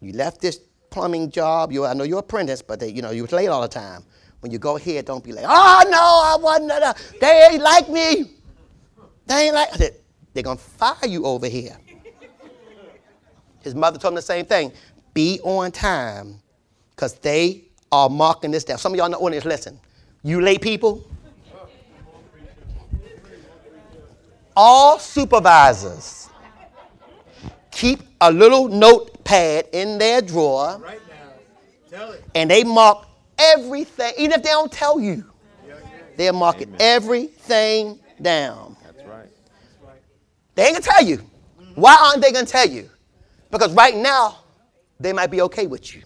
You left this plumbing job. You, I know you're apprentice, but they, you know you was late all the time. When you go here, don't be like, oh no, I wasn't. Uh, they ain't like me. They ain't like. I said, they're gonna fire you over here. His mother told him the same thing. Be on time, cause they are marking this down. Some of y'all in the audience, listen. You late people. All supervisors keep a little notepad in their drawer Right now. Tell it. and they mark everything, even if they don't tell you, they're marking Amen. everything down. That's right. They ain't gonna tell you. Why aren't they gonna tell you? Because right now, they might be okay with you.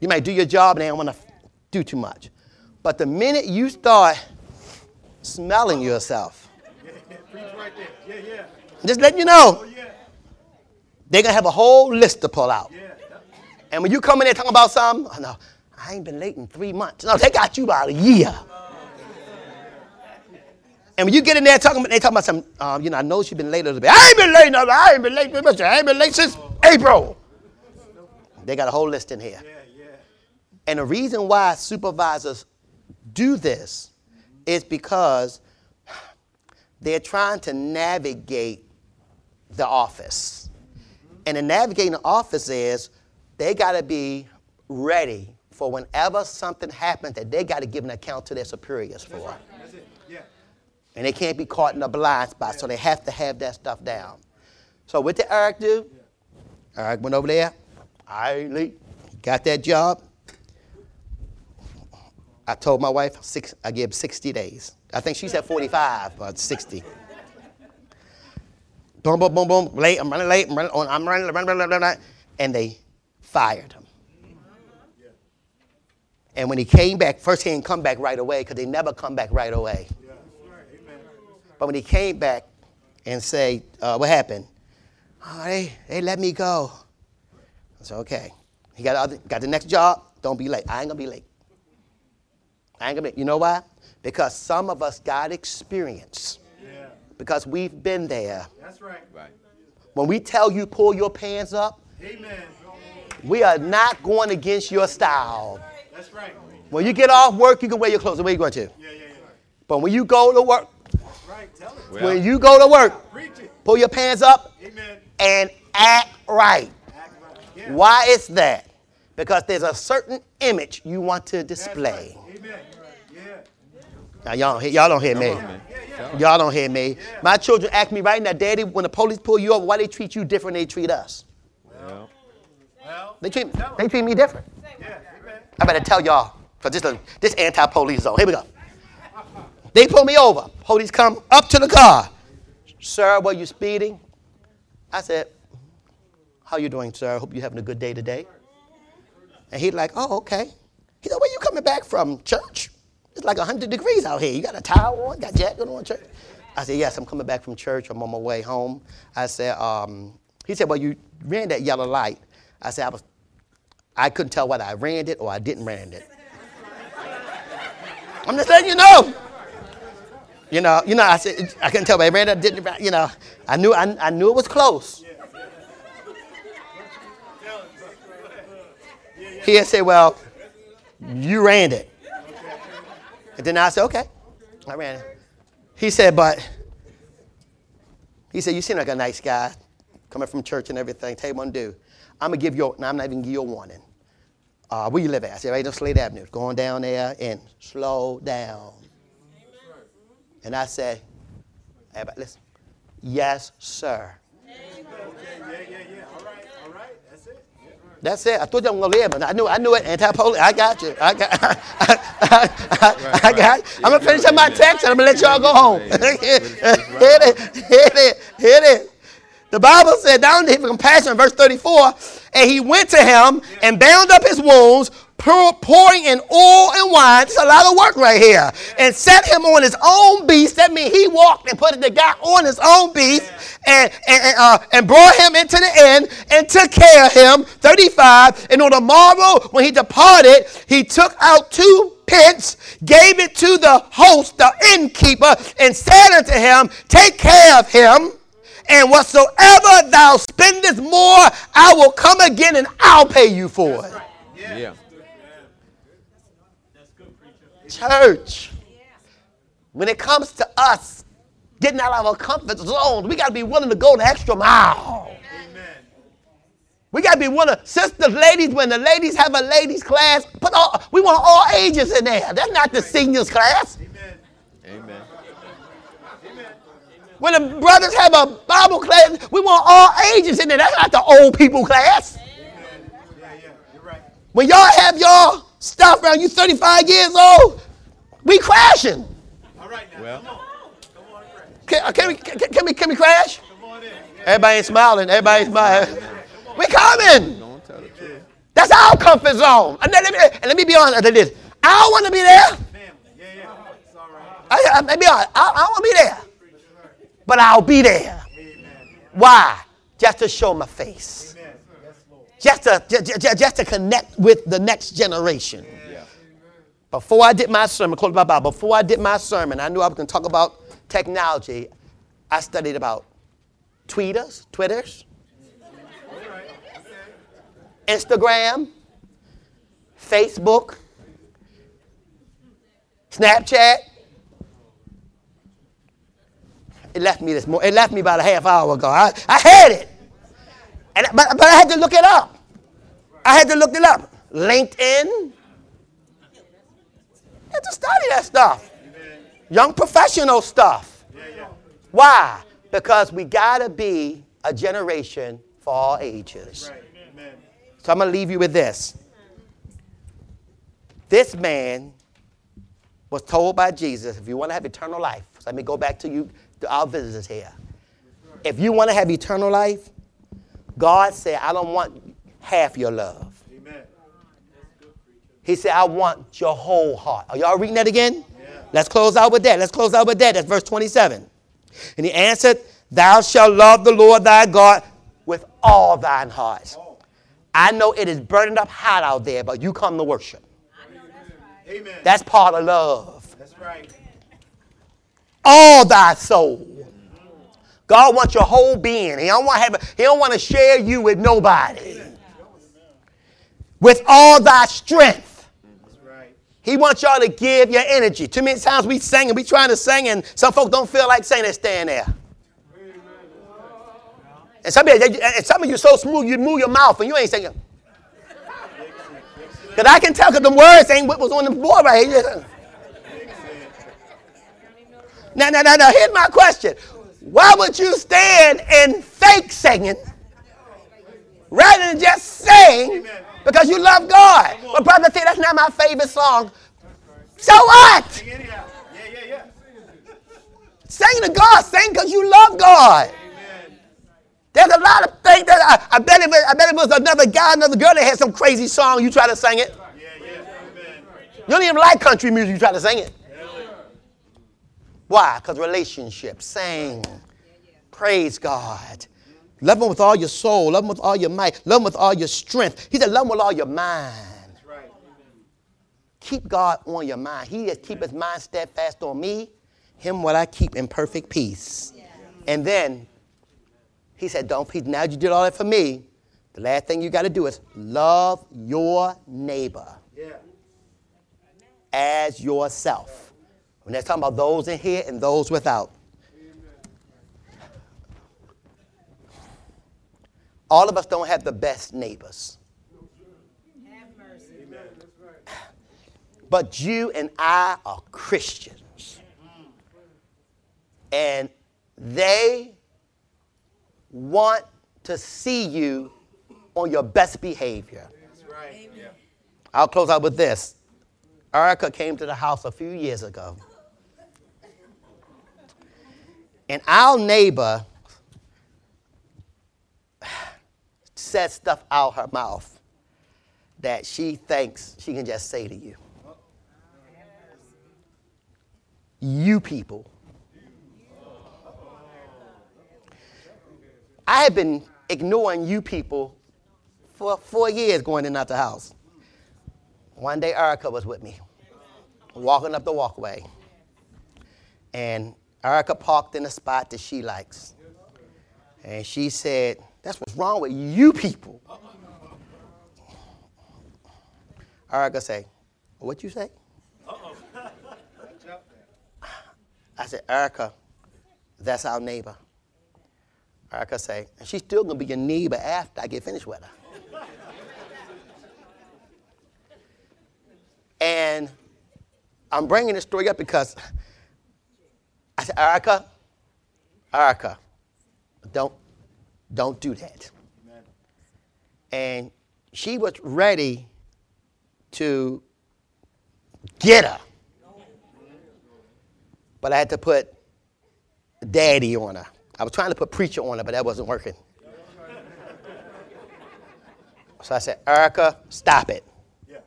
You might do your job and they don't wanna do too much. But the minute you start smelling yourself, Preach right there. Yeah, yeah. just letting you know, they're gonna have a whole list to pull out. And when you come in there talking about something, oh, no, I ain't been late in three months. No, they got you about a year. And when you get in there talking, they talking about some, um, you know, I know she's been late a little bit. I ain't been late, no, I ain't been late, Mr. I ain't been late since April. They got a whole list in here. Yeah, yeah. And the reason why supervisors do this is because they're trying to navigate the office. And the navigating the office is they got to be ready for whenever something happens that they got to give an account to their superiors for. That's it. Yeah. And they can't be caught in a blind spot, so they have to have that stuff down. So what did Eric do? Eric went over there. I. Got that job. I told my wife six, I give 60 days. I think she said 45, but 60. Boom, boom, boom, boom. Late. I'm running late. I'm running. on- I'm running. And they fired him. And when he came back, first he didn't come back right away because they never come back right away. Yeah. But when he came back and say, uh, what happened? Oh, they, they let me go. I said, okay. He got, other, got the next job. Don't be late. I ain't gonna be late. I ain't gonna be. You know why? Because some of us got experience. Yeah. Because we've been there. That's right. Right. When we tell you pull your pants up, Amen. we are not going against your style. That's right. When you get off work, you can wear your clothes. Where you going to? Yeah, yeah, yeah. But when you go to work, That's right. Tell it. Well, when you go to work, Preach it. pull your pants up Amen. and act right. Act right. Yeah. Why is that? Because there's a certain image you want to display. right. Amen. Yeah. Now y'all don't hear, y'all don't hear me. on, man. Y'all don't hear me. My children ask me right now, Daddy, when the police pull you over, why they treat you different than they treat us? Well, Well. They treat they treat me different. I better tell y'all, because this this anti-police zone. Here we go. They pull me over. Police come up to the car. Sir, were you speeding? I said, How you doing, sir? I Hope you're having a good day today. And he's like, Oh, okay. He said, Where you coming back from? Church? It's like 100 degrees out here. You got a towel on, got jacket on, church? I said, Yes, I'm coming back from church. I'm on my way home. I said, um, He said, Well, you ran that yellow light. I said, I was I couldn't tell whether I ran it or I didn't ran it. I'm just letting you know. You know, you know, I said I couldn't tell whether I ran it didn't. You know, I knew I, I knew it was close. He said, "Well, you ran it," and then I said, "Okay, I ran it." He said, "But," he said, "You seem like a nice guy, coming from church and everything. Tell you what I'm. I'm gonna give you. I'm not even give you a warning. Uh, where you live at? I said, right on Slade Avenue. Going down there and slow down. And I say, everybody listen. Yes, sir. Yeah, yeah, yeah. All right. All right. That's it. That's it. I thought you were gonna live, but I knew I knew it. Anti-police. I got you. I got. I, I, I got. I'm gonna finish up my text and I'm gonna let y'all go home. hit it. Hit it. Hit it. The Bible said down to his compassion, verse 34, and he went to him and bound up his wounds, pour, pouring in oil and wine. It's a lot of work right here. And set him on his own beast. That means he walked and put the guy on his own beast and, and, and, uh, and brought him into the inn and took care of him. 35. And on the morrow, when he departed, he took out two pence, gave it to the host, the innkeeper, and said unto him, Take care of him, and whatsoever thou spendest more, I will come again and I'll pay you for it. Yeah. Church, when it comes to us getting out of our comfort zones, we got to be willing to go the extra mile. We got to be willing, sisters, ladies, when the ladies have a ladies class, put all, we want all ages in there. That's not the seniors class. Amen. Amen. When the brothers have a Bible class, we want all ages in there. That's not the old people class. Yeah, yeah, you're right. When y'all have y'all stuff around you 35 years old, we crashing. All right, well, Come on. Come on Can, uh, can, we, can, can we, can we crash? Everybody ain't smiling. Everybody ain't smiling. We coming. don't tell the truth. That's our comfort zone. And, let, me, and let me be honest with this. I don't want to be there. I, I, let me be honest. I, I don't want to be there. But I'll be there. Why? Just to show my face. Just to, just, just, just to connect with the next generation. Yeah. Before I did my sermon, close my Bible. Before I did my sermon, I knew I was going to talk about technology. I studied about tweeters, twitters, Instagram, Facebook, Snapchat. It left me this more. It left me about a half hour ago. I, I had it, and but, but I had to look it up. I had to look it up. LinkedIn. Had to study that stuff. Young professional stuff. Why? Because we gotta be a generation for all ages. So I'm going to leave you with this. This man was told by Jesus, if you want to have eternal life, let me go back to you, to our visitors here. If you want to have eternal life, God said, I don't want half your love. He said, I want your whole heart. Are y'all reading that again? Let's close out with that. Let's close out with that. That's verse 27. And he answered, Thou shalt love the Lord thy God with all thine heart. Oh. I know it is burning up hot out there, but you come to worship. Amen. That's part of love. That's right. All thy soul. God wants your whole being. He don't want to have. He don't want to share you with nobody. With all thy strength. He wants y'all to give your energy. Too many times we sing and we trying to sing, and some folks don't feel like saying. They stand there. And some, of you, and some of you so smooth, you move your mouth and you ain't singing. Because I can tell because the words ain't what was on the board right here. Now, now, now, now, here's my question. Why would you stand and fake singing rather than just sing because you love God? But brother, say that's not my favorite song. So what? Sing to God. Sing because you love God. There's a lot of things that I, I bet it, I bet it was another guy, another girl that had some crazy song, you try to sing it. Yeah, yeah. Amen. You don't even like country music, you try to sing it. Why? Because relationships. Sing. Praise God. Love him with all your soul. Love him with all your might. Love him with all your strength. He said, love him with all your mind. Right. Keep God on your mind. He that keepeth mind steadfast on me, him will I keep in perfect peace. And then he said, Don't peace. Now you did all that for me. The last thing you got to do is love your neighbor Yeah. as yourself. When they're talking about those in here and those without. All of us don't have the best neighbors. Have mercy. But you and I are Christians. And they want to see you on your best behavior. That's right. I'll close out with this. Erica came to the house a few years ago. And our neighbor said stuff out her mouth that she thinks she can just say to you. You people. I have been ignoring you people for four years going in and out the house. One day Erica was with me. walking up the walkway. And Erica parked in a spot that she likes. And she said, That's what's wrong with you people. Erica say, What you say? I said, Erica, that's our neighbor. Erica say, and she's still gonna be your neighbor after I get finished with her. and I'm bringing this story up because I said, Erica, Erica, don't, don't do that. And she was ready to get her. But I had to put daddy on her. I was trying to put preacher on her, but that wasn't working. So I said, Erica, stop it. Yeah.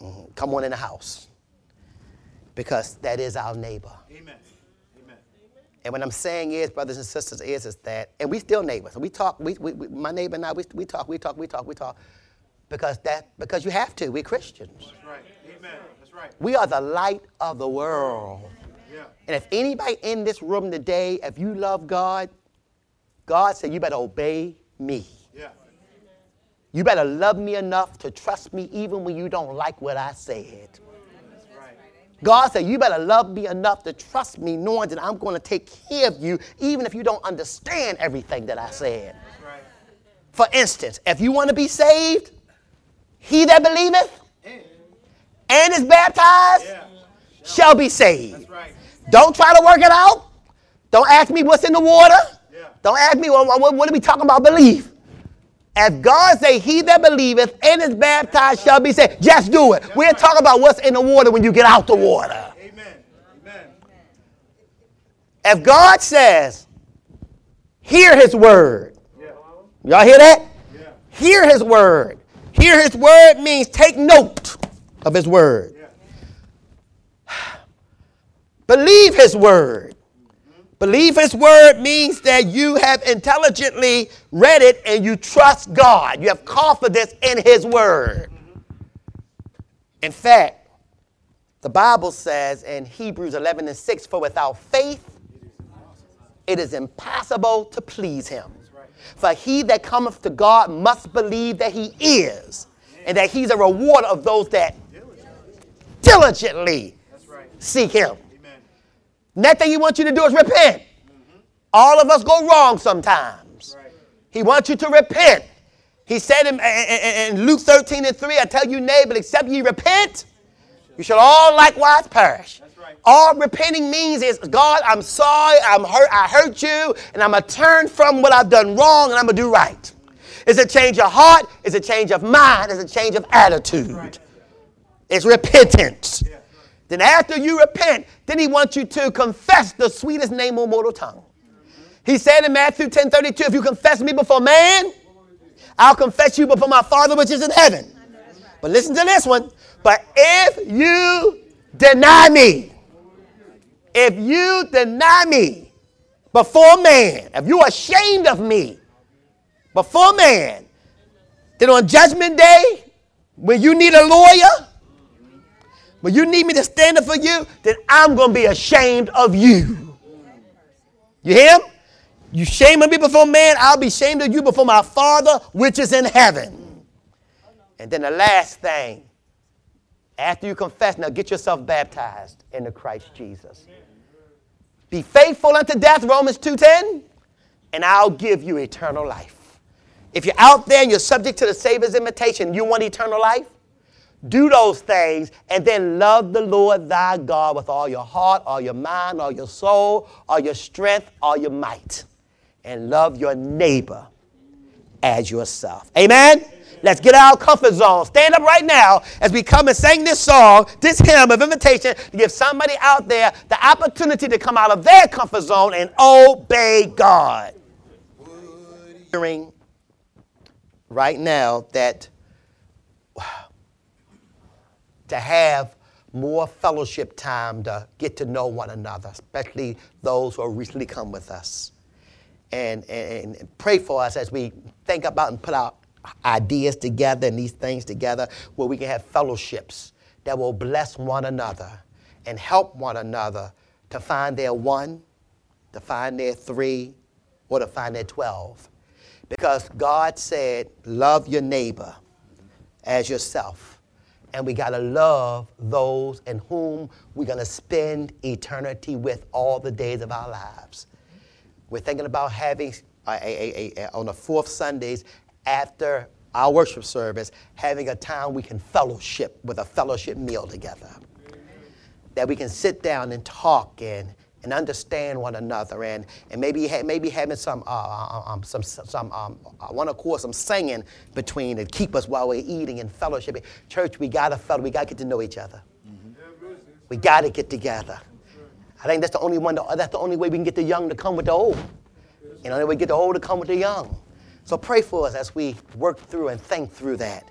Mhm. Come on in the house. Because that is our neighbor. Amen. Amen. And what I'm saying is, brothers and sisters, is, is that, and we still neighbors. We talk, we, we, we, my neighbor and I, we, we talk, we talk, we talk, we talk. Because that, because you have to. We're Christians. That's right. Amen. That's right. We are the light of the world. Yeah. And if anybody in this room today, if you love God, God said you better obey me. Yeah. You better love me enough to trust me even when you don't like what I said. God said, You better love me enough to trust me, knowing that I'm going to take care of you, even if you don't understand everything that I said. Right. For instance, if you want to be saved, he that believeth and is baptized Yeah. shall be saved. Right. Don't try to work it out. Don't ask me what's in the water. Yeah. Don't ask me, well, what, what are we talking about belief? If God say, he that believeth and is baptized shall be saved, just do it. We're talking about what's in the water when you get out the water. Amen. Amen. If God says, hear his word. Y'all hear that? Yeah. Hear his word. Hear his word means take note of his word. Believe his word. Believe his word means that you have intelligently read it and you trust God. You have confidence in his word. In fact, the Bible says in Hebrews 11 and 6 For without faith, it is impossible to please him. For he that cometh to God must believe that he is, and that he's a rewarder of those that diligently seek him. Next thing he wants you to do is repent. Mm-hmm. All of us go wrong sometimes. Right. He wants you to repent. He said in, in- in Luke 13 and 3, I tell you, neighbor, except ye repent, you shall all likewise perish. Right. All repenting means is, God, I'm sorry, I'm hurt, I hurt you, and I'm gonna turn from what I've done wrong and I'm gonna do right. It's a change of heart, it's a change of mind, it's a change of attitude. It's repentance. Yeah. Then after you repent, then he wants you to confess the sweetest name on mortal tongue. He said in Matthew 10 32, if you confess me before man, I'll confess you before my Father which is in heaven. But listen to this one. But if you deny me, if you deny me before man, if you're ashamed of me before man, then on judgment day, when you need a lawyer, when you need me to stand up for you, then I'm going to be ashamed of you. You hear? You shame of me before man, I'll be ashamed of you before my Father which is in heaven. And then the last thing, after you confess, now get yourself baptized into Christ Jesus. Be faithful unto death, Romans 2:10, and I'll give you eternal life. If you're out there and you're subject to the Savior's invitation, you want eternal life? Do those things and then love the Lord thy God with all your heart, all your mind, all your soul, all your strength, all your might. And love your neighbor as yourself. Amen? Let's get out of our comfort zone. Stand up right now as we come and sing this song, this hymn of invitation to give somebody out there the opportunity to come out of their comfort zone and obey God. Hearing right now that to have more fellowship time to get to know one another, especially those who have recently come with us. And, and, and pray for us as we think about and put our ideas together and these things together where we can have fellowships that will bless one another and help one another to find their one, to find their three, or to find their 12. Because God said, Love your neighbor as yourself. And we got to love those in whom we're going to spend eternity with all the days of our lives. We're thinking about having, a, a, a, on the fourth Sundays after our worship service, having a time we can fellowship with a fellowship meal together. That we can sit down and talk and, and understand one another and, and maybe, ha- maybe having some, uh, uh, um, some, some um, I want to call some singing between to keep us while we're eating and fellowshipping. Church, we got to fellow, we got to get to know each other. We got to get together. I think that's the only one. That's the only way we can get the young to come with the old. You know, we get the old to come with the young. So pray for us as we work through and think through that.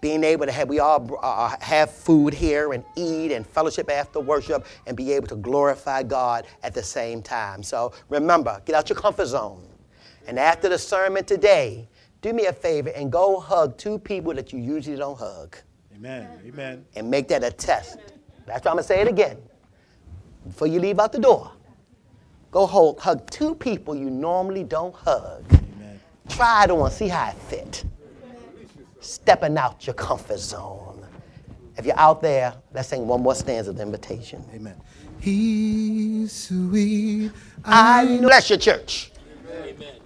Being able to have, we all uh, have food here and eat and fellowship after worship and be able to glorify God at the same time. So remember, get out your comfort zone. And after the sermon today, do me a favor and go hug two people that you usually don't hug. Amen. Amen. And make that a test. That's why I'm going to say it again. Before you leave out the door, go hold, hug two people you normally don't hug. Amen. Try it on, see how it fit. Stepping out your comfort zone. If you're out there, let's sing one more stanza of the invitation. Amen. He's sweet. I bless your church. Amen.